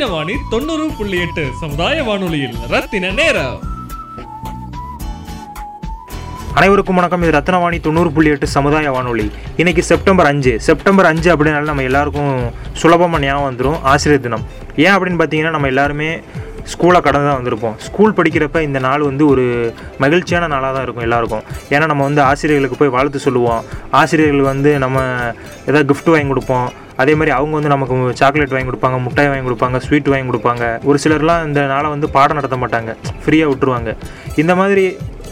ரத்தின வாணி தொண்ணூறு புள்ளி எட்டு சமுதாய வானொலியில் ரத்தின நேரம். அனைவருக்கும் வணக்கம். இது ரத்னவாணி தொண்ணூறு புள்ளி எட்டு சமுதாய வானொலி. இன்னைக்கு செப்டம்பர் அஞ்சு. செப்டம்பர் அஞ்சு அப்படின்னால நம்ம எல்லாருக்கும் சுலபமாக ஞாபகம் வந்துடும் ஆசிரியர் தினம். ஏன் அப்படின்னு பார்த்தீங்கன்னா நம்ம எல்லாருமே ஸ்கூலை கடந்து தான் வந்திருப்போம். ஸ்கூல் படிக்கிறப்ப இந்த நாள் வந்து ஒரு மகிழ்ச்சியான நாளாக தான் இருக்கும் எல்லாருக்கும். ஏன்னா நம்ம வந்து ஆசிரியர்களுக்கு போய் வாழ்த்து சொல்லுவோம். ஆசிரியர்கள் வந்து நம்ம எதாவது கிஃப்ட் வாங்கி கொடுப்போம். அதே மாதிரி அவங்க வந்து நமக்கு சாக்லேட் வாங்கி கொடுப்பாங்க முட்டாய் வாங்கி கொடுப்பாங்க ஸ்வீட் வாங்கி கொடுப்பாங்க. ஒரு சிலர்லாம் இந்த நாளை வந்து பாடம் நடத்த மாட்டாங்க. ஃப்ரீயாக விட்டுருவாங்க. இந்த மாதிரி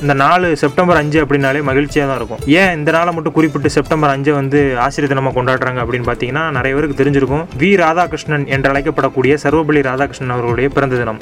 இந்த நாலு செப்டம்பர் அஞ்சு அப்படின்னாலே மகிழ்ச்சியாக தான் இருக்கும். ஏன் இந்த நாளை மட்டும் குறிப்பிட்டு செப்டம்பர் அஞ்சை வந்து ஆசிரியர் தினமாக கொண்டாடுறாங்க அப்படின்னு பார்த்தீங்கன்னா நிறைய பேருக்கு தெரிஞ்சிருக்கும். வி. ராதாகிருஷ்ணன் என்று அழைக்கப்படக்கூடிய சர்வபள்ளி ராதாகிருஷ்ணன் அவர்களுடைய பிறந்த தினம்.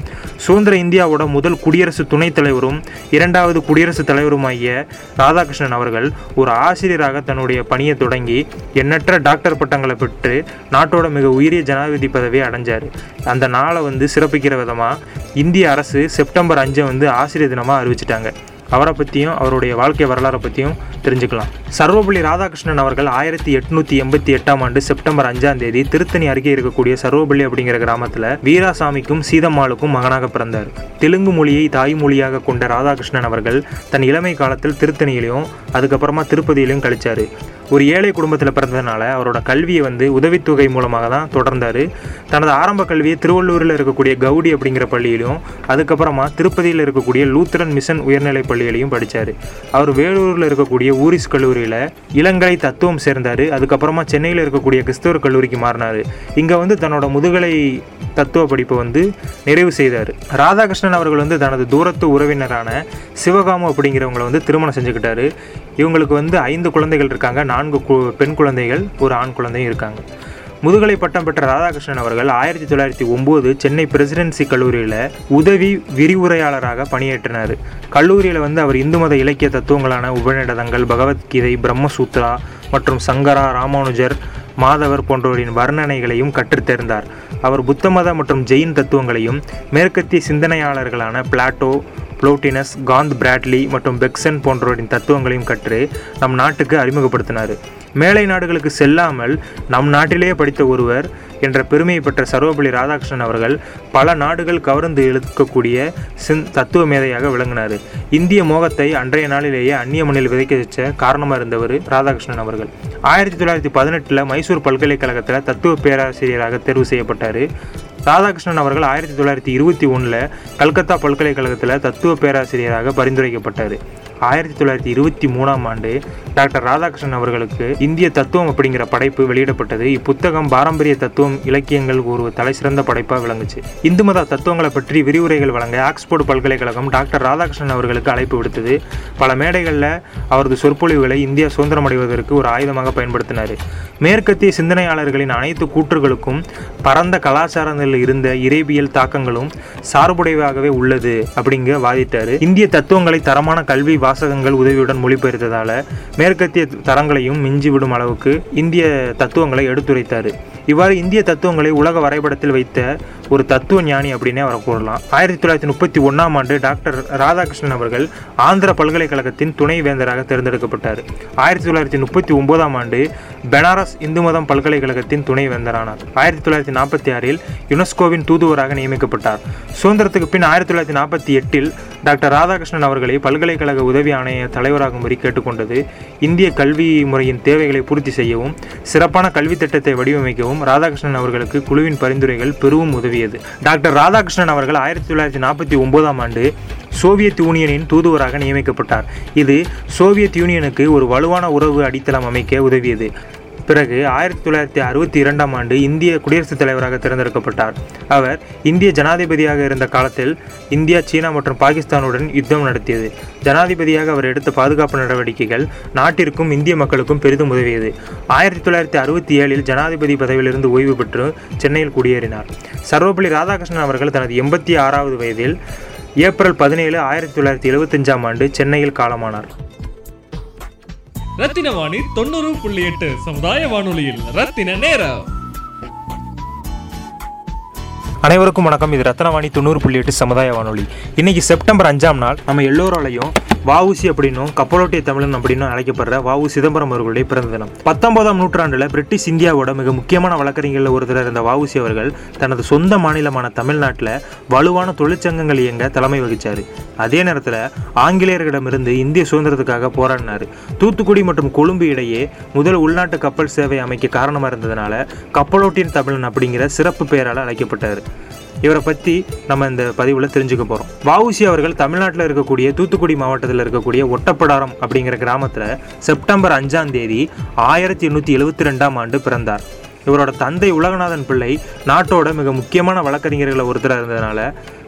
சுதந்திர இந்தியாவோட முதல் குடியரசு துணைத் தலைவரும் இரண்டாவது குடியரசுத் தலைவருமாகிய ராதாகிருஷ்ணன் அவர்கள் ஒரு ஆசிரியராக தன்னுடைய பணியை தொடங்கி எண்ணற்ற டாக்டர் பட்டங்களை பெற்று நாட்டோட மிக உயரிய ஜனாதிபதி பதவியை அடைஞ்சார். அந்த நாளை வந்து சிறப்பிக்கிற விதமாக இந்திய அரசு செப்டம்பர் அஞ்சை வந்து ஆசிரியர் தினமாக அறிவிச்சிட்டாங்க. அவரை பற்றியும் அவருடைய வாழ்க்கை வரலாறை பற்றியும் தெரிஞ்சுக்கலாம். சர்வபள்ளி ராதாகிருஷ்ணன் அவர்கள் ஆயிரத்தி எட்நூற்றி எண்பத்தி எட்டாம் ஆண்டு செப்டம்பர் அஞ்சாம் தேதி திருத்தணி அருகே இருக்கக்கூடிய சர்வபள்ளி அப்படிங்கிற கிராமத்தில் வீராசாமிக்கும் சீதம்மாளுக்கும் மகனாக பிறந்தார். தெலுங்கு மொழியை தாய்மொழியாக கொண்ட ராதாகிருஷ்ணன் அவர்கள் தன் இளமை காலத்தில் திருத்தணியிலையும் அதுக்கப்புறமா திருப்பதியிலையும் கழிச்சார். ஒரு ஏழை குடும்பத்தில் பிறந்ததுனால அவரோட கல்வியை வந்து உதவித்தொகை மூலமாக தான் தொடர்ந்தார். தனது ஆரம்ப கல்வியை திருவள்ளூரில் இருக்கக்கூடிய கவுடி அப்படிங்கிற பள்ளியிலும் அதுக்கப்புறமா திருப்பதியில் இருக்கக்கூடிய லூத்தரன் மிஷன் உயர்நிலைப் பள்ளியிலையும் படித்தார் அவர் வேலூரில் இருக்கக்கூடிய ஊரிஸ் கல்லூரியில் இளங்கலை தத்துவம் சேர்ந்தார். அதுக்கப்புறமா சென்னையில் இருக்கக்கூடிய கிறிஸ்தவர் கல்லூரிக்கு மாறினார். இங்கே வந்து தன்னோட முதுகலை தத்துவ படிப்பை வந்து நிறைவு செய்தார். ராதாகிருஷ்ணன் அவர்கள் வந்து தனது தூரத்து உறவினரான சிவகாமு அப்படிங்கிறவங்களை வந்து திருமணம் செஞ்சுக்கிட்டாரு. இவங்களுக்கு வந்து ஐந்து குழந்தைகள் இருக்காங்க நான்கு கு- பெண் குழந்தைகள் ஒரு ஆண் குழந்தையும் இருக்காங்க. முதுகலை பட்டம் பெற்ற ராதாகிருஷ்ணன் அவர்கள் ஆயிரத்தி தொள்ளாயிரத்தி ஒம்பது சென்னை பிரசிடென்சி கல்லூரியில் உதவி விரிவுரையாளராக பணியேற்றினார். கல்லூரியில் வந்து அவர் இந்து மத இலக்கிய தத்துவங்களான உபநிடதங்கள் பகவத்கீதை பிரம்மசூத்ரா மற்றும் சங்கரா ராமானுஜர் மாதவர் போன்றோரின் வர்ணனைகளையும் கற்றுத்தேர்ந்தார் அவர் புத்த மத மற்றும் ஜெயின் தத்துவங்களையும் மேற்கத்திய சிந்தனையாளர்களான பிளாட்டோ புளோட்டினஸ் காந்த் பிராட்லி மற்றும் பெக்சன் போன்றோரின் தத்துவங்களையும் கற்று நம் நாட்டுக்கு அறிமுகப்படுத்தினார். மேலை நாடுகளுக்கு செல்லாமல் நம் நாட்டிலேயே படித்த ஒருவர் என்ற பெருமையை பெற்ற சர்வபள்ளி ராதாகிருஷ்ணன் அவர்கள் பல நாடுகள் கவர்ந்து இழுக்கக்கூடிய சிந் தத்துவ மேதையாக விளங்கினார். இந்திய மோகத்தை அன்றைய நாளிலேயே அந்நிய மண்ணில் விதைக்க வச்ச காரணமாக இருந்தவர் ராதாகிருஷ்ணன் அவர்கள். ஆயிரத்தி தொள்ளாயிரத்தி பதினெட்டில் மைசூர் பல்கலைக்கழகத்தில் தத்துவ பேராசிரியராக தேர்வு செய்யப்பட்டார். ராதாகிருஷ்ணன் அவர்கள் ஆயிரத்தி தொள்ளாயிரத்தி இருபத்தி ஒன்றில் கல்கத்தா பல்கலைக்கழகத்தில் தத்துவ பேராசிரியராக பரிந்துரைக்கப்பட்டார். ஆயிரத்தி தொள்ளாயிரத்தி இருபத்தி மூணாம் ஆண்டு டாக்டர் ராதாகிருஷ்ணன் அவர்களுக்கு இந்திய தத்துவம் அப்படிங்கிற படைப்பு வெளியிடப்பட்டது. இப்புத்தகம் பாரம்பரிய தத்துவம் இலக்கியங்கள் ஒரு தலைசிறந்த படைப்பாக விளங்குச்சு. இந்து மத தத்துவங்களை பற்றி விரிவுரைகள் வழங்க ஆக்ஸ்போர்டு பல்கலைக்கழகம் டாக்டர் ராதாகிருஷ்ணன் அவர்களுக்கு அழைப்பு விடுத்தது. பல மேடைகளில் அவரது சொற்பொழிவுகளை இந்தியா சுதந்திரம் அடைவதற்கு ஒரு ஆயுதமாக பயன்படுத்தினார். மேற்கத்திய சிந்தனையாளர்களின் அனைத்து கூற்றுகளுக்கும் பரந்த கலாச்சாரங்களில் இருந்த இறைவியல் தாக்கங்களும் சார்புடையவாகவே உள்ளது அப்படிங்க வாதிட்டார். இந்திய தத்துவங்களை தரமான கல்வி வாசகங்கள் உதவியுடன் மொழிபெயர்த்ததால் மேற்கத்திய தரங்களையும் மிஞ்சிவிடும் அளவுக்கு இந்திய தத்துவங்களை எடுத்துரைத்தார். இவ்வாறு இந்திய தத்துவங்களை உலக வரைபடத்தில் வைத்த ஒரு தத்துவ ஞானி அப்படின்னே அவரை கூறலாம். ஆயிரத்தி தொள்ளாயிரத்தி முப்பத்தி ஒன்றாம் ஆண்டு டாக்டர் ராதாகிருஷ்ணன் அவர்கள் ஆந்திர பல்கலைக்கழகத்தின் துணை வேந்தராக தேர்ந்தெடுக்கப்பட்டார். ஆயிரத்தி தொள்ளாயிரத்தி முப்பத்தி ஒன்பதாம் ஆண்டு பெனாரஸ் இந்து மதம் பல்கலைக்கழகத்தின் துணை வேந்தரானார் ஆயிரத்தி தொள்ளாயிரத்தி நாற்பத்தி ஆறில் யுனெஸ்கோவின் தூதுவராக நியமிக்கப்பட்டார். சுதந்திரத்துக்கு பின் ஆயிரத்தி தொள்ளாயிரத்தி நாற்பத்தி எட்டில் டாக்டர் ராதாகிருஷ்ணன் அவர்களை பல்கலைக்கழக உதவி ஆணைய தலைவராகும்படி கேட்டுக்கொண்டது இந்திய கல்வி முறையின் தேவைகளை பூர்த்தி செய்யவும் சிறப்பான கல்வி திட்டத்தை வடிவமைக்கவும் ராதாகிருஷ்ணன் அவர்களுக்கு குழுவின் பரிந்துரைகள் பெரும் நிலவியது டாக்டர் ராதாகிருஷ்ணன் அவர்கள் ஆயிரத்தி தொள்ளாயிரத்தி நாற்பத்தி ஒன்பதாம் ஆண்டு சோவியத் யூனியனின் தூதுவராக நியமிக்கப்பட்டார். இது சோவியத் யூனியனுக்கு ஒரு வலுவான உறவு அடித்தளம் அமைக்க உதவியது. பிறகு ஆயிரத்தி தொள்ளாயிரத்தி அறுபத்தி இரண்டாம் ஆண்டு இந்திய குடியரசுத் தலைவராக தேர்ந்தெடுக்கப்பட்டார். அவர் இந்திய ஜனாதிபதியாக இருந்த காலத்தில் இந்தியா சீனா மற்றும் பாகிஸ்தானுடன் யுத்தம் நடத்தியது. ஜனாதிபதியாக அவர் எடுத்த பாதுகாப்பு நடவடிக்கைகள் நாட்டிற்கும் இந்திய மக்களுக்கும் பெரிதும் உதவியது. ஆயிரத்தி தொள்ளாயிரத்தி அறுபத்தி ஏழில் ஜனாதிபதி பதவியிலிருந்து ஓய்வு பெற்று சென்னையில் குடியேறினார். சர்வபள்ளி ராதாகிருஷ்ணன் அவர்கள் தனது எண்பத்தி ஆறாவது வயதில் ஏப்ரல் பதினேழு ஆயிரத்தி தொள்ளாயிரத்தி எழுபத்தஞ்சாம் ஆண்டு சென்னையில் காலமானார். ரத்தின வாணி தொண்ணூறு புள்ளி எட்டு சமுதாய வானொலியில். ரத்தின நேரம். அனைவருக்கும் வணக்கம். இது ரத்னவாணி தொண்ணூறு புள்ளி எட்டு சமுதாய வானொலி. இன்னைக்கு செப்டம்பர் அஞ்சாம் நாள். நம்ம எல்லோராலையும் வஉசி அப்படின்னும் கப்பலோட்டிய தமிழன் அப்படின்னும் அழைக்கப்படுற வஉ சிதம்பரம் அவர்களுடைய பிறந்த தினம். பத்தொன்பதாம் நூற்றாண்டில் பிரிட்டிஷ் இந்தியாவோட மிக முக்கியமான வழக்கறிஞர்களில் ஒருத்தர் இருந்த வஉசி அவர்கள் தனது சொந்த மாநிலமான தமிழ்நாட்டில் வலுவான தொழிற்சங்கங்கள் இயங்க தலைமை வகிச்சார். அதே நேரத்தில் ஆங்கிலேயர்களிடமிருந்து இந்திய சுதந்திரத்துக்காக போராடினார். தூத்துக்குடி மற்றும் கொழும்பு இடையே முதல் உள்நாட்டு கப்பல் சேவை அமைக்க காரணமாக இருந்ததுனால கப்பலோட்டியன் தமிழன் அப்படிங்கிற சிறப்பு பெயரால் அழைக்கப்பட்டார். இவரை பற்றி நம்ம இந்த பதிவில் தெரிஞ்சுக்க போகிறோம் வஉசி அவர்கள் தமிழ்நாட்டில் இருக்கக்கூடிய தூத்துக்குடி மாவட்டத்தில் இருக்கக்கூடிய ஒட்டப்படாரம் அப்படிங்கிற கிராமத்தில் செப்டம்பர் அஞ்சாம் தேதி ஆயிரத்தி எண்ணூற்றி எழுபத்தி ரெண்டாம் ஆண்டு பிறந்தார். இவரோட தந்தை உலகநாதன் பிள்ளை நாட்டோட மிக முக்கியமான வழக்கறிஞர்களை ஒருத்தராக இருந்ததுனால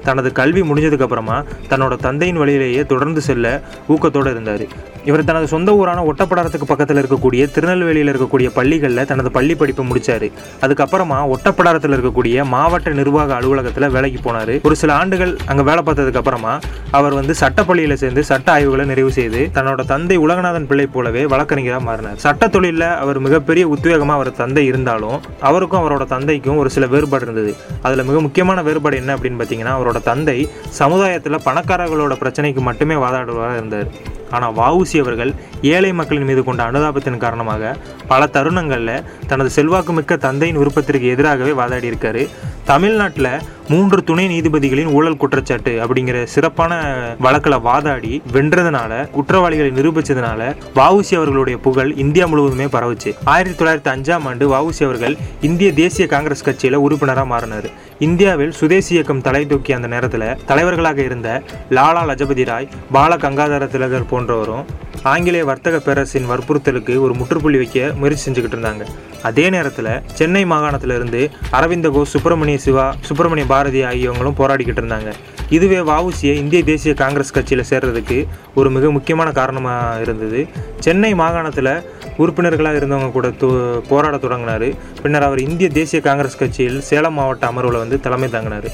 தனது கல்வி முடிஞ்சதுக்கப்புறமா தன்னோட தந்தையின் வழியிலேயே தொடர்ந்து செல்ல ஊக்கத்தோடு இருந்தார். இவர் தனது சொந்த ஊரான ஒட்டப்படாரத்துக்கு பக்கத்தில் இருக்கக்கூடிய திருநெல்வேலியில் இருக்கக்கூடிய பள்ளிகளில் தனது பள்ளி படிப்பை முடித்தார் அதுக்கப்புறமா ஒட்டப்படாரத்தில் இருக்கக்கூடிய மாவட்ட நிர்வாக அலுவலகத்தில் வேலைக்கு போனார். ஒரு சில ஆண்டுகள் அங்கே வேலை பார்த்ததுக்கப்புறமா அவர் வந்து சட்டப்பள்ளியில் சேர்ந்து சட்ட ஆய்வுகளை நிறைவு செய்து தன்னோட தந்தை உலகநாதன் பிள்ளை போலவே வழக்கறிஞராக மாறினார். சட்ட தொழிலில் அவர் மிகப்பெரிய உத்வேகமாக அவர் தந்தை இருந்தாலும் அவருக்கும் அவரோட தந்தைக்கும் ஒரு சில வேறுபாடு இருந்தது. அதில் மிக முக்கியமான வேறுபாடு என்ன அப்படின்னு பார்த்தீங்கன்னா அவரோட தந்தை சமுதாயத்தில் பணக்காரர்களோட பிரச்சனைக்கு மட்டுமே வாதாடுவதாக இருந்தார். ஆனால் வஉசி அவர்கள் ஏழை மக்களின் மீது கொண்ட அனுதாபத்தின் காரணமாக பல தருணங்களில் தனது செல்வாக்குமிக்க தந்தையின் விருப்பத்திற்கு எதிராகவே வாதாடியிருக்காரு. தமிழ்நாட்டில் மூன்று துணை நீதிபதிகளின் ஊழல் குற்றச்சாட்டு அப்படிங்கிற சிறப்பான வழக்கில் வாதாடி வென்றதுனால குற்றவாளிகளை நிரூபிச்சதுனால வவுசி அவர்களுடைய புகழ் இந்தியா முழுவதுமே பரவுச்சு. ஆயிரத்தி தொள்ளாயிரத்தி அஞ்சாம் ஆண்டு வவுசி அவர்கள் இந்திய தேசிய காங்கிரஸ் கட்சியில் உறுப்பினராக மாறினார். இந்தியாவில் சுதேசி இயக்கம் தலை தூக்கிய அந்த நேரத்தில் தலைவர்களாக இருந்த லாலா லஜபதி ராய் பால கங்காதார திலகர் போன்றவரும் ஆங்கிலேய வர்த்தக பேரரசின் வற்புறுத்தலுக்கு ஒரு முற்றுப்புள்ளி வைக்க முயற்சி செஞ்சுக்கிட்டு இருந்தாங்க. அதே நேரத்தில் சென்னை மாகாணத்திலிருந்து அரவிந்த கோஷ் சுப்பிரமணிய சிவா சுப்பிரமணிய பாரதி ஆகியவங்களும் போராடிக்கிட்டு இருந்தாங்க. இதுவே வவுசியை இந்திய தேசிய காங்கிரஸ் கட்சியில் சேர்றதுக்கு ஒரு மிக முக்கியமான காரணமாக இருந்தது. சென்னை மாகாணத்தில் உறுப்பினர்களாக இருந்தவங்க கூட து போராட தொடங்கினார். பின்னர் அவர் இந்திய தேசிய காங்கிரஸ் கட்சியில் சேலம் மாவட்ட அமர்வில் வந்து தலைமை தாங்கினார்.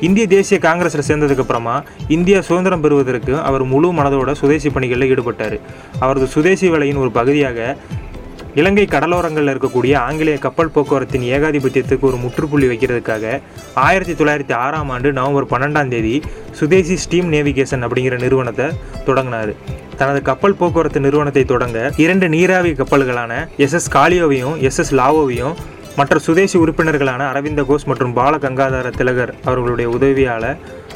இந்திய தேசிய காங்கிரஸில் சேர்ந்ததுக்கு அப்புறமா இந்தியா சுதந்திரம் பெறுவதற்கு அவர் முழு மனதோட சுதேசி பணிகளில் ஈடுபட்டார். அவரது சுதேசி வேலையின் ஒரு பகுதியாக இலங்கை கடலோரங்களில் இருக்கக்கூடிய ஆங்கிலேய கப்பல் போக்குவரத்தின் ஏகாதிபத்தியத்துக்கு ஒரு முற்றுப்புள்ளி வைக்கிறதுக்காக ஆயிரத்தி தொள்ளாயிரத்தி ஆறாம் ஆண்டு நவம்பர் பன்னெண்டாம் தேதி சுதேசி ஸ்டீம் நேவிகேஷன் அப்படிங்கிற நிறுவனத்தை தொடங்கினார். தனது கப்பல் போக்குவரத்து நிறுவனத்தை தொடங்க இரண்டு நீராவி கப்பல்களான எஸ்எஸ் காலியோவையும் எஸ்எஸ் லாவோவையும் மற்ற சுதேசி உறுப்பினர்களான அரவிந்த கோஷ் மற்றும் பால கங்காதார திலகர் அவர்களுடைய உதவியால்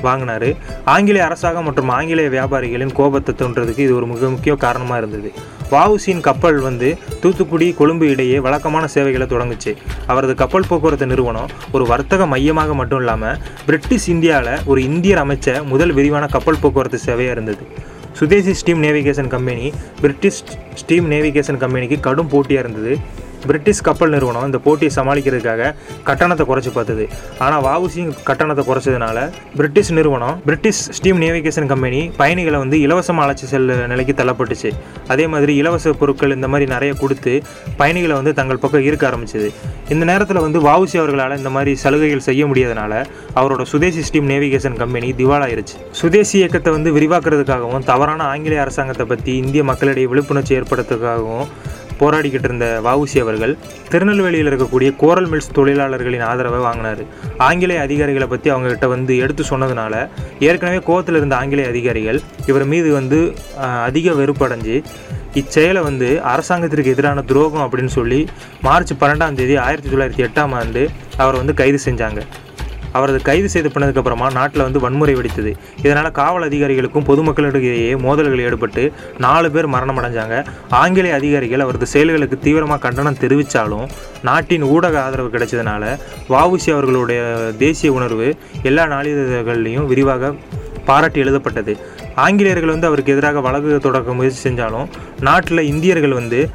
வாங்கினார். ஆங்கிலேய அரசாங்கம் மற்றும் ஆங்கிலேய வியாபாரிகளின் கோபத்தை தோன்றதுக்கு இது ஒரு மிக முக்கிய காரணமாக இருந்தது. வஉசியின் கப்பல் வந்து தூத்துக்குடி கொழும்பு இடையே வழக்கமான சேவைகளை தொடங்குச்சு. அவரது கப்பல் போக்குவரத்து நிறுவனம் ஒரு வர்த்தக மையமாக மட்டும் இல்லாமல் பிரிட்டிஷ் இந்தியாவில் ஒரு இந்தியர் அமைச்ச முதல் விரிவான கப்பல் போக்குவரத்து சேவையாக இருந்தது. Swadeshi steam navigation company British steam navigation கம்பெனிக்கு கடும் போட்டியாக இருந்தது. பிரிட்டிஷ் கப்பல் நிறுவனம் இந்த போட்டியை சமாளிக்கிறதுக்காக கட்டணத்தை குறைச்சி பார்த்தது. ஆனால் வஉசியும் கட்டணத்தை குறைச்சதுனால பிரிட்டிஷ் நிறுவனம் பிரிட்டிஷ் ஸ்டீம் நேவிகேஷன் கம்பெனி பயணிகளை வந்து இலவசமாக அழைச்சி செல்ல நிலைக்கு தள்ளப்பட்டுச்சு. அதே மாதிரி இலவச பொருட்கள் இந்த மாதிரி நிறைய கொடுத்து பயணிகளை வந்து தங்கள் பக்கம் இருக்க ஆரம்பிச்சது. இந்த நேரத்தில் வந்து வஉசி அவர்களால் இந்த மாதிரி சலுகைகள் செய்ய முடியாதனால அவரோட சுதேசி ஸ்டீம் நேவிகேஷன் கம்பெனி திவாலாயிருச்சு. சுதேசி இயக்கத்தை வந்து விரிவாக்குறதுக்காகவும் தவறான ஆங்கிலேய அரசாங்கத்தை பற்றி இந்திய மக்களிடையே விழிப்புணர்ச்சி ஏற்படுத்துறதுக்காகவும் போராடிக்கிட்டு இருந்த வவுசி அவர்கள் திருநெல்வேலியில் இருக்கக்கூடிய கோரல் மில்ஸ் தொழிலாளர்களின் ஆதரவை வாங்கினார். ஆங்கிலேய அதிகாரிகளை பற்றி அவங்ககிட்ட வந்து எடுத்து சொன்னதுனால ஏற்கனவே கோவத்தில் இருந்த ஆங்கிலேய அதிகாரிகள் இவர் மீது வந்து அதிக வெறுப்படைஞ்சு இச்செயலை வந்து அரசாங்கத்திற்கு எதிரான துரோகம் அப்படின்னு சொல்லி மார்ச் பன்னெண்டாம் தேதி ஆயிரத்தி தொள்ளாயிரத்தி எட்டாம் ஆண்டு அவரை வந்து கைது செஞ்சாங்க. அவரது கைது செய்து பண்ணதுக்கப்புறமா நாட்டில் வந்து வன்முறை வெடித்தது. இதனால் காவல் அதிகாரிகளுக்கும் பொதுமக்களிடையே மோதல்கள் ஏற்பட்டு நாலு பேர் மரணம் அடைஞ்சாங்க ஆங்கிலேய அதிகாரிகள் அவரது செயல்களுக்கு தீவிரமாக கண்டனம் தெரிவித்தாலும் நாட்டின் ஊடக ஆதரவு கிடைச்சதுனால வாவுசி அவர்களுடைய தேசிய உணர்வு எல்லா நாளிதழ்கள்லையும் விரிவாக பாராட்டி எழுதப்பட்டது. ஆங்கிலேயர்கள் வந்து அவருக்கு எதிராக வழக்கு தொடக்க முயற்சி செஞ்சாலும் நாட்டில் இந்தியர்கள் வந்து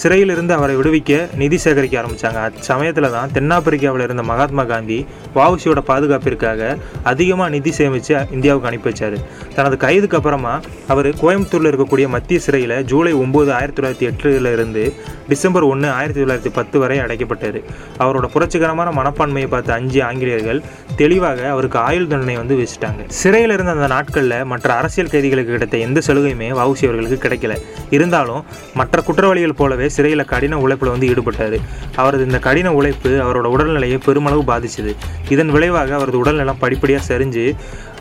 சிறையிலிருந்து அவரை விடுவிக்க நிதி சேகரிக்க ஆரம்பித்தாங்க அச்சமயத்தில் தான் தென்னாப்பிரிக்காவில் இருந்த மகாத்மா காந்தி வாவுசியோட பாதுகாப்பிற்காக அதிகமாக நிதி சேமித்து இந்தியாவுக்கு அனுப்பி வச்சார். தனது கைதுக்கு அப்புறமா அவர் கோயம்புத்தூரில் இருக்கக்கூடிய மத்திய சிறையில் ஜூலை ஒம்பது ஆயிரத்தி தொள்ளாயிரத்தி எட்டுல இருந்து டிசம்பர் ஒன்று ஆயிரத்தி தொள்ளாயிரத்தி பத்து வரை அடைக்கப்பட்டார். அவரோட புரட்சிகரமான மனப்பான்மையை பார்த்த அஞ்சு ஆங்கிலேயர்கள் தெளிவாக அவருக்கு ஆயுள் தண்டனை வந்து வச்சுட்டாங்க சிறையில் இருந்த அந்த நாட்களில் மற்ற அரசியல் கைதிகளுக்கு கிடைத்த எந்த சலுகையுமே வவுசி அவர்களுக்கு கிடைக்கல. இருந்தாலும் மற்ற குற்றவாளிகள் போலவே சிறையில் கடின உழைப்பில் வந்து ஈடுபட்டார். அவரது இந்த கடின உழைப்பு அவரோட உடல்நிலையை பெருமளவு பாதிச்சது. இதன் விளைவாக அவரது உடல்நலம் படிப்படியாக சரிஞ்சு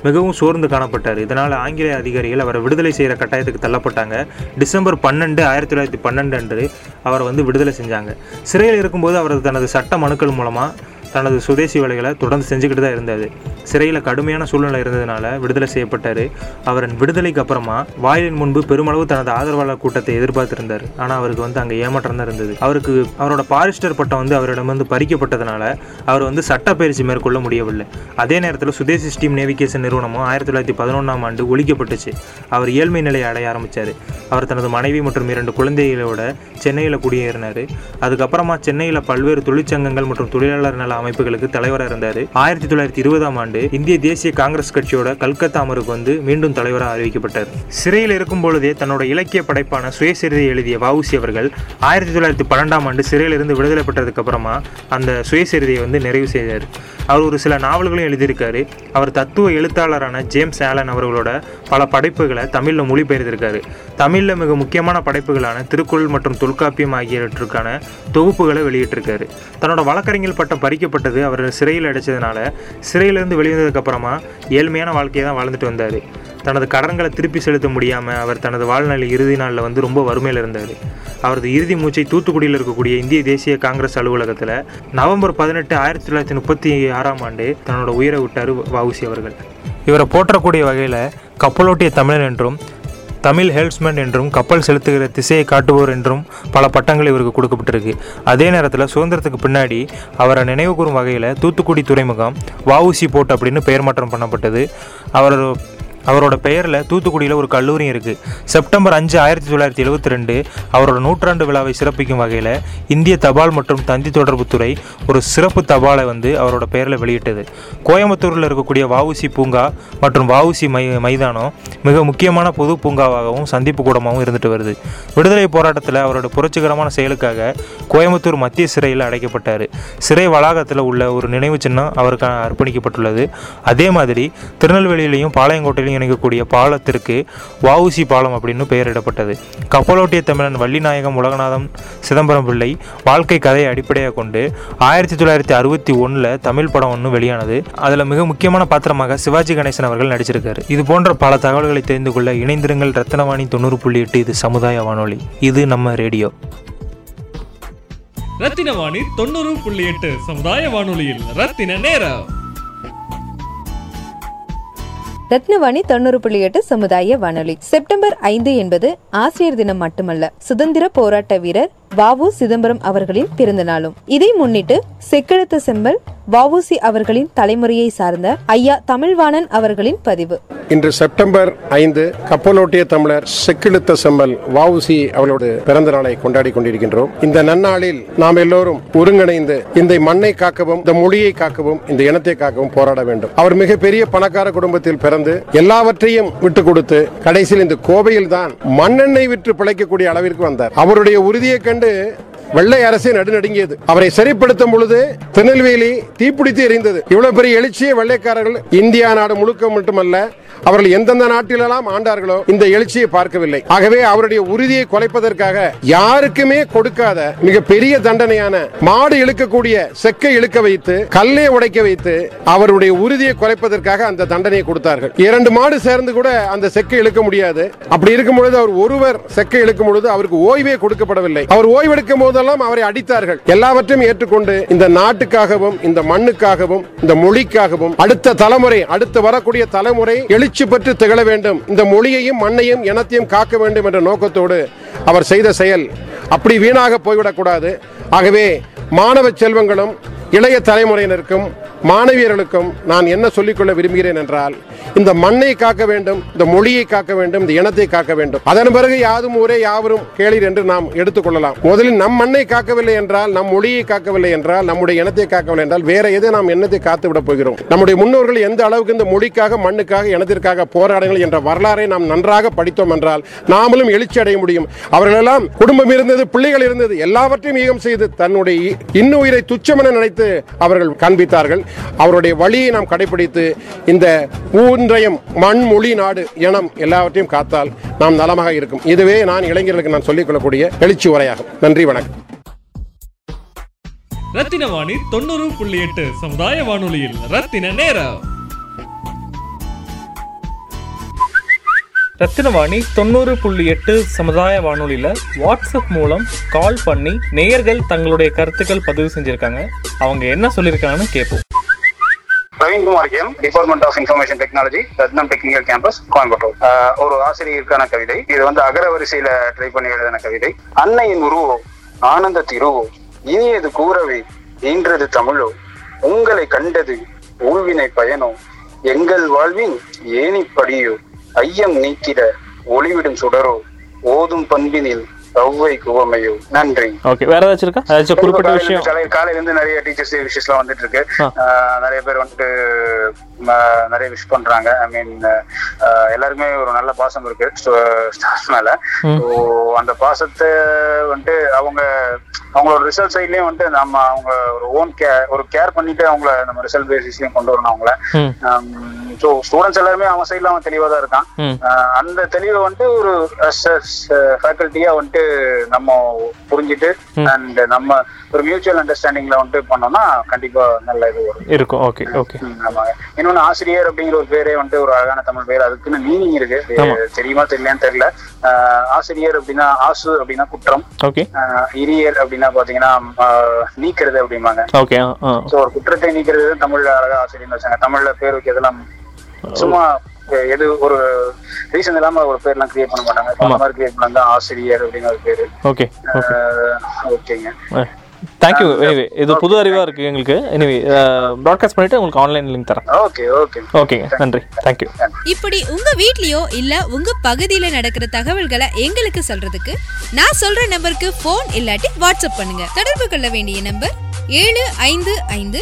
மிகவும் சோர்ந்து காணப்பட்டார். இதனால் ஆங்கிலேய அதிகாரிகள் அவரை விடுதலை செய்கிற கட்டாயத்துக்கு தள்ளப்பட்டாங்க. டிசம்பர் பன்னெண்டு ஆயிரத்தி தொள்ளாயிரத்தி பன்னெண்டு அன்று அவரை வந்து விடுதலை செஞ்சாங்க. சிறையில் இருக்கும்போது அவரது தனது சட்ட மனுக்கள் மூலமாக தனது சுதேசி வேலைகளை தொடர்ந்து செஞ்சுக்கிட்டு தான் இருந்தார். சிறையில் கடுமையான சூழ்நிலை இருந்ததுனால விடுதலை செய்யப்பட்டார். அவரின் விடுதலைக்கு அப்புறமா வாயிலின் முன்பு பெருமளவு தனது ஆதரவாளர் கூட்டத்தை எதிர்பார்த்திருந்தார். ஆனால் அவருக்கு வந்து அங்கே ஏமாற்றம் தான் இருந்தது. அவருக்கு அவரோட பாரிஸ்டர் பட்டம் வந்து அவரிடம் வந்து பறிக்கப்பட்டதுனால அவர் வந்து சட்டப்பயிற்சி மேற்கொள்ள முடியவில்லை. அதே நேரத்தில் சுதேசி ஸ்டீம் நேவிகேஷன் நிறுவனமும் ஆயிரத்தி தொள்ளாயிரத்தி பதினொன்றாம் ஆண்டு ஒழிக்கப்பட்டுச்சு. அவர் ஏழ்மை நிலையை அடைய ஆரம்பித்தார் அவர் தனது மனைவி மற்றும் இரண்டு குழந்தைகளோட சென்னையில் குடியேறினார். அதுக்கப்புறமா சென்னையில் பல்வேறு தொழிற்சங்கங்கள் மற்றும் தொழிலாளர் நல அமைப்புகளுக்கு தலைவராக இருந்தார். ஆயிரத்தி தொள்ளாயிரத்தி இருபதாம் ஆண்டு இந்திய தேசிய காங்கிரஸ் கட்சியோட கல்கத்தா அமருக்கு வந்து மீண்டும் தலைவராக அறிவிக்கப்பட்டார். சிறையில் இருக்கும் பொழுதே தன்னோட இலக்கிய படைப்பான சுயசரிதை எழுதிய வவுசி அவர்கள் ஆயிரத்தி தொள்ளாயிரத்தி பன்னெண்டாம் ஆண்டு சிறையிலிருந்து விடுதலை பெற்றதுக்கு அப்புறமா அந்த சுயசரிதையை வந்து நிறைவு செய்தார். அவர் ஒரு சில நாவல்களையும் எழுதியிருக்காரு. அவர் தத்துவ எழுத்தாளரான ஜேம்ஸ் ஆலன் அவர்களோட பல படைப்புகளை தமிழில் மொழிபெயர்த்திருக்காரு. தமிழில் மிக முக்கியமான படைப்புகளான திருக்குறள் மற்றும் தொல்காப்பியம் ஆகியவற்றுக்கான தொகுப்புகளை வெளியிட்டிருக்காரு. தன்னோட வழக்கறிஞர் பட்டம் பறிக்கப்பட்டது அவர் சிறையில் அடைச்சதுனால சிறையிலிருந்து வெளிவந்ததுக்கப்புறமா ஏழ்மையான வாழ்க்கையை தான் வாழ்ந்துட்டு வந்தார். தனது கடன்களை திருப்பி செலுத்த முடியாமல் அவர் தனது வாழ்நாள் இறுதி நாளில் வந்து ரொம்ப வறுமையில் இருந்தார். அவரது இறுதி மூச்சை தூத்துக்குடியில் இருக்கக்கூடிய இந்திய தேசிய காங்கிரஸ் அலுவலகத்தில் நவம்பர் பதினெட்டு ஆயிரத்தி தொள்ளாயிரத்தி முப்பத்தி ஆறாம் ஆண்டு தன்னோட உயிரை விட்டார் வவுசி அவர்கள். இவரை போற்றக்கூடிய வகையில் கப்பலோட்டிய தமிழன் என்றும் தமிழ் ஹெல்ப்ஸ்மேன் என்றும் கப்பல் செலுத்துகிற திசையை காட்டுவோர் என்றும் பல பட்டங்கள் இவருக்கு கொடுக்கப்பட்டிருக்கு. அதே நேரத்தில் சுதந்திரத்துக்கு பின்னாடி அவரை நினைவு கூறும் வகையில் தூத்துக்குடி துறைமுகம் வவுசி போட் அப்படின்னு பெயர் மாற்றம் பண்ணப்பட்டது. அவர் அவரோட பெயரில் தூத்துக்குடியில் ஒரு கல்லூரியும் இருக்குது செப்டம்பர் அஞ்சு ஆயிரத்தி தொள்ளாயிரத்தி எழுபத்தி ரெண்டு அவரோட நூற்றாண்டு விழாவை சிறப்பிக்கும் வகையில் இந்திய தபால் மற்றும் தந்தி தொடர்புத்துறை ஒரு சிறப்பு தபாலை வந்து அவரோட பெயரில் வெளியிட்டது. கோயம்புத்தூரில் இருக்கக்கூடிய வஉசி பூங்கா மற்றும் வஉசி மை மைதானம் மிக முக்கியமான பொது பூங்காவாகவும் சந்திப்பு கூடமாகவும் இருந்துட்டு வருது. விடுதலை போராட்டத்தில் அவரோட புரட்சிகரமான செயலுக்காக கோயம்புத்தூர் மத்திய சிறையில் அடைக்கப்பட்டார். சிறை வளாகத்தில் உள்ள ஒரு நினைவு சின்னம் அவருக்கு அர்ப்பணிக்கப்பட்டுள்ளது. அதே மாதிரி திருநெல்வேலியிலையும் பாளையங்கோட்டையிலையும் இணைக்கக்கூடிய பாலத்திற்கு வஉசி பாலம் அப்படின்னு பெயரிடப்பட்டது. கப்பலோட்டிய தமிழன் வள்ளிநாயகம் உலகநாதம் சிதம்பரம் பிள்ளை வாழ்க்கை கதையை அடிப்படையாக கொண்டு ஆயிரத்தி தொள்ளாயிரத்தி அறுபத்தி ஒன்றில் தமிழ் படம் ஒன்று வெளியானது. அதில் மிக முக்கியமான பாத்திரமாக சிவாஜி கணேசன் அவர்கள் நடிச்சிருக்காரு. இது போன்ற பல தகவல்களை தெரிந்து கொள்ள இணைந்திருங்கள் ரத்தனவாணி தொண்ணூறு புள்ளி எட்டு. இது சமுதாய வானொலி. இது நம்ம ரேடியோ. ரத்தின வாணி தொண்ணூறு புள்ளி எட்டு சமுதாய வானொலியில் ரத்தின நேரம். ரத்னவாணி தொண்ணூறு புள்ளி எட்டு சமுதாய வானொலி. செப்டம்பர் ஐந்து என்பது ஆசிரியர் தினம் மட்டுமல்ல. சுதந்திர போராட்ட வீரர் வாவு சிதம்பரம் அவர்களின் பிறந்த நாளும். இதை முன்னிட்டு செக்கெழுத்த செம்பல் வாவுசி அவர்களின் தலைமுறையை சார்ந்த ஐயா தமிழ்வாணன் அவர்களின் பதிவு. இன்று செப்டம்பர் ஐந்து கப்பலோட்டிய தமிழர் செக்கிழுத்த செம்மல் வாவுசி அவளோடு பிறந்த நாளை கொண்டாடி கொண்டிருக்கின்றோம். இந்த நன்னாளில் நாம் எல்லோரும் ஒருங்கிணைந்து இந்த மண்ணை காக்கவும் இந்த மொழியை காக்கவும் இந்த இனத்தை காக்கவும் போராட வேண்டும். அவர் மிகப்பெரிய பணக்கார குடும்பத்தில் பிறந்து எல்லாவற்றையும் விட்டு கொடுத்து கடைசியில் இந்த கோவையில் தான் மண்ணெண்ணை விற்று பிழைக்கக்கூடிய அளவிற்கு வந்தார். அவருடைய உறுதியை கண்டு ఎందుకంటే வெள்ளை அரசு நடுநடுங்கியது. அவரை சரிப்படுத்தும் பொழுது திருநெல்வேலி தீப்பிடித்து எரிந்தது. இவ்வளவு பெரிய எழுச்சியை வெள்ளைக்காரர்கள் இந்தியா நாடு முழுக்க மட்டுமல்ல அவர்கள் எந்தெந்த நாட்டிலெல்லாம் ஆண்டார்களோ இந்த எழுச்சியை பார்க்கவில்லை. ஆகவே அவருடைய உறுதியை குலைப்பதற்காக யாருக்குமே கொடுக்காத மிக பெரிய தண்டனையான மாடு இழுக்கக்கூடிய செக்கை இழுக்க வைத்து கல்லை உடைக்க வைத்து அவருடைய உறுதியை குலைப்பதற்காக அந்த தண்டனையை கொடுத்தார்கள். இரண்டு மாடு சேர்ந்து கூட அந்த செக்கை இழுக்க முடியாது. அப்படி இருக்கும் பொழுது அவர் ஒருவர் செக்கை இழுக்கும் பொழுது அவருக்கு ஓய்வே கொடுக்கப்படவில்லை. அவர் ஓய்வெடுக்கும் போதெல்லாம் அவரை அடித்தார்கள். எல்லாவற்றையும் ஏற்றுக்கொண்டு இந்த நாட்டுக்காகவும் இந்த மண்ணுக்காகவும் இந்த மொழிக்காகவும் அடுத்த தலைமுறை அடுத்து வரக்கூடிய தலைமுறை எழுச்சி பெற்று திகழ வேண்டும். இந்த மொழியையும் மண்ணையும் இனத்தையும் காக்க வேண்டும் என்ற நோக்கத்தோடு அவர் செய்த செயல். அப்படி வீணாக போய்விடக்கூடாது. ஆகவே மாணவ செல்வங்களும் இளைய தலைமுறையினருக்கும் மாணவியர்களுக்கும் நான் என்ன சொல்லிக்கொள்ள விரும்புகிறேன் என்றால் இந்த மண்ணை காக்க வேண்டும் இந்த மொழியை காக்க வேண்டும் இந்த இனத்தை காக்க வேண்டும். அதன் பிறகு யாதும் ஊரே யாவரும் கேளீர் என்று நாம் எடுத்துக்கொள்ளலாம் முதலில் நம் மண்ணை காக்கவில்லை என்றால் நம் மொழியை காக்கவில்லை என்றால் நம்முடைய இனத்தை காக்கவில்லை என்றால் வேற எதை நாம் எண்ணத்தை காத்து விட போகிறோம்? நம்முடைய முன்னோர்கள் எந்த அளவுக்கு இந்த மொழிக்காக மண்ணுக்காக இனத்திற்காக போராடுங்கள் என்ற வரலாறை நாம் நன்றாக படித்தோம் என்றால் நாமளும் எழுச்சி அடைய முடியும். அவர்களெல்லாம் குடும்பம் இருந்தது பிள்ளைகள் இருந்தது எல்லாவற்றையும் ஈகம் செய்து தன்னுடைய இன்னுயிரை துச்சமென நினைத்து அவர்கள் காண்பித்தார்கள். அவருடைய வழியை நாம் கடைபிடித்து இந்த ஊன்றையும் மண் மொழி நாடு இனம் எல்லாவற்றையும் காத்தால் நாம் நலமாக இருக்கும். இதுவே நான் இளைஞர்களுக்கு நான் சொல்லிக்கொள்ளக்கூடிய எழுச்சி உரையாகும். நன்றி வணக்கம். ரத்தின வாணி தொண்ணூறு புள்ளி எட்டு சமுதாய வானொலியில் ரத்தின நேரம். ரத்தினவாணி தொண்ணூறு புள்ளி எட்டு சமுதாய வானொலியில் வாட்ஸ்அப் மூலம் கால் பண்ணி நேயர்கள் தங்களுடைய கருத்துக்கள் பதிவு செஞ்சுருக்காங்க. அவங்க என்ன சொல்லியிருக்காங்கன்னு கேட்போம் Praveenkumar M department of information technology Rathnam technical campus Coimbatore ஒரு ஆசிரியருக்கான கவிதை. இது வந்து அகர வரிசையில ட்ரை பண்ணி எழுதின கவிதை. அன்னையின் உருவோ ஆனந்த திருவோ இனியது கூறவே ஈன்றது தமிழோ? உங்களை கண்டது ஊழ்வினை பயனோ? எங்கள் வாழ்வின் ஏணிப்படியோ? ஐயம் நீக்கிட ஒளிவிடும் சுடரோ ஓதும் பண்பினில் ஒவ்வை குவமையோ. நன்றி. ஓகே வேற ஏதாச்சும் இருக்கா? ஏதாச்சும் குறிப்பிட்ட விஷயம்? காலையில இருந்து நிறைய டீச்சர்ஸ் விஷயஸ்லாம் வந்துட்டு இருக்கு. நிறைய பேர் வந்துட்டு நிறைய விஷ் பண்றாங்க. ஐ மீன் எல்லாருக்குமே ஒரு நல்ல பாசம் இருக்கு. ஸ்டாஃப் மேல. ஸோ அந்த பாசத்தை வந்துட்டு அவங்க அவங்களோட ரிசல்ட் சைட்லயும் வந்துட்டு நம்ம அவங்க ஒரு ஓன் கேர் ஒரு கேர் பண்ணிட்டு அவங்கள நம்ம ரிசல்ட் பேசிஸ்லயும் கொண்டு வரணும் அவங்கள. ஸோ ஸ்டூடெண்ட்ஸ் எல்லாருமே அவன் சைட்ல அவன் தெளிவா தான் இருக்கான் அந்த தெளிவை வந்துட்டு ஒரு ஃபேக்கல்ட்டியா வந்துட்டு நம்ம புரிஞ்சுட்டு அண்ட் நம்ம ஒரு மியூச்சுவல் அண்டர்ஸ்டாண்டிங்ல வந்துட்டு பண்ணோம்னா கண்டிப்பா நல்ல இது வரும். இருக்கும். ஓகே ஓகே ஆமாங்க இன்னொன்னு ஆசிரியர் அப்படிங்கிற ஒரு பேரே வந்துட்டு ஒரு அழகான தமிழ் பேர். அதுக்குன்னு மீனிங் இருக்கு. தெரியுமா தெரியலையான்னு தெரியல. ஆஹ் ஆசிரியர் அப்படின்னா ஆசு அப்படின்னா குற்றம். இரியர் அப்படின்னா பாத்தீங்கன்னா நீக்கிறது அப்படிம்பாங்க. ஒரு குற்றத்தை நீக்கிறது தமிழ்ல அழகா ஆசிரியர்னு வச்சாங்க. தமிழ்ல பேர் வைக்கிறதெல்லாம் சும்மா எது ஒரு ரீசன் இல்லாம ஒரு பேர்லாம் கிரியேட் பண்ண மாட்டாங்க. அந்த மாதிரி கிரியேட் பண்ணா ஆசிரியர் அப்படிங்கிற ஒரு பேரு. ஓகே ஓகே ஓகேங்க. தேங்க்யூ எனிவே இது புது அறிவாக இருக்குது எங்களுக்கு. எனிவே ப்ராட்காஸ்ட் பண்ணிவிட்டு உங்களுக்கு ஆன்லைன் லிங்க் தரேன். ஓகே ஓகே ஓகேங்க நன்றி. தேங்க்யூ இப்படி உங்க வீட்லயோ இல்ல உங்க பகுதியில நடக்கிற தகவல்களை எங்களுக்கு சொல்றதுக்கு நான் சொல்ற நம்பருக்கு ஃபோன் இல்லாட்டி வாட்ஸ்அப் பண்ணுங்க. தொடர்பு கொள்ள வேண்டிய நம்பர் ஏழு ஐந்து ஐந்து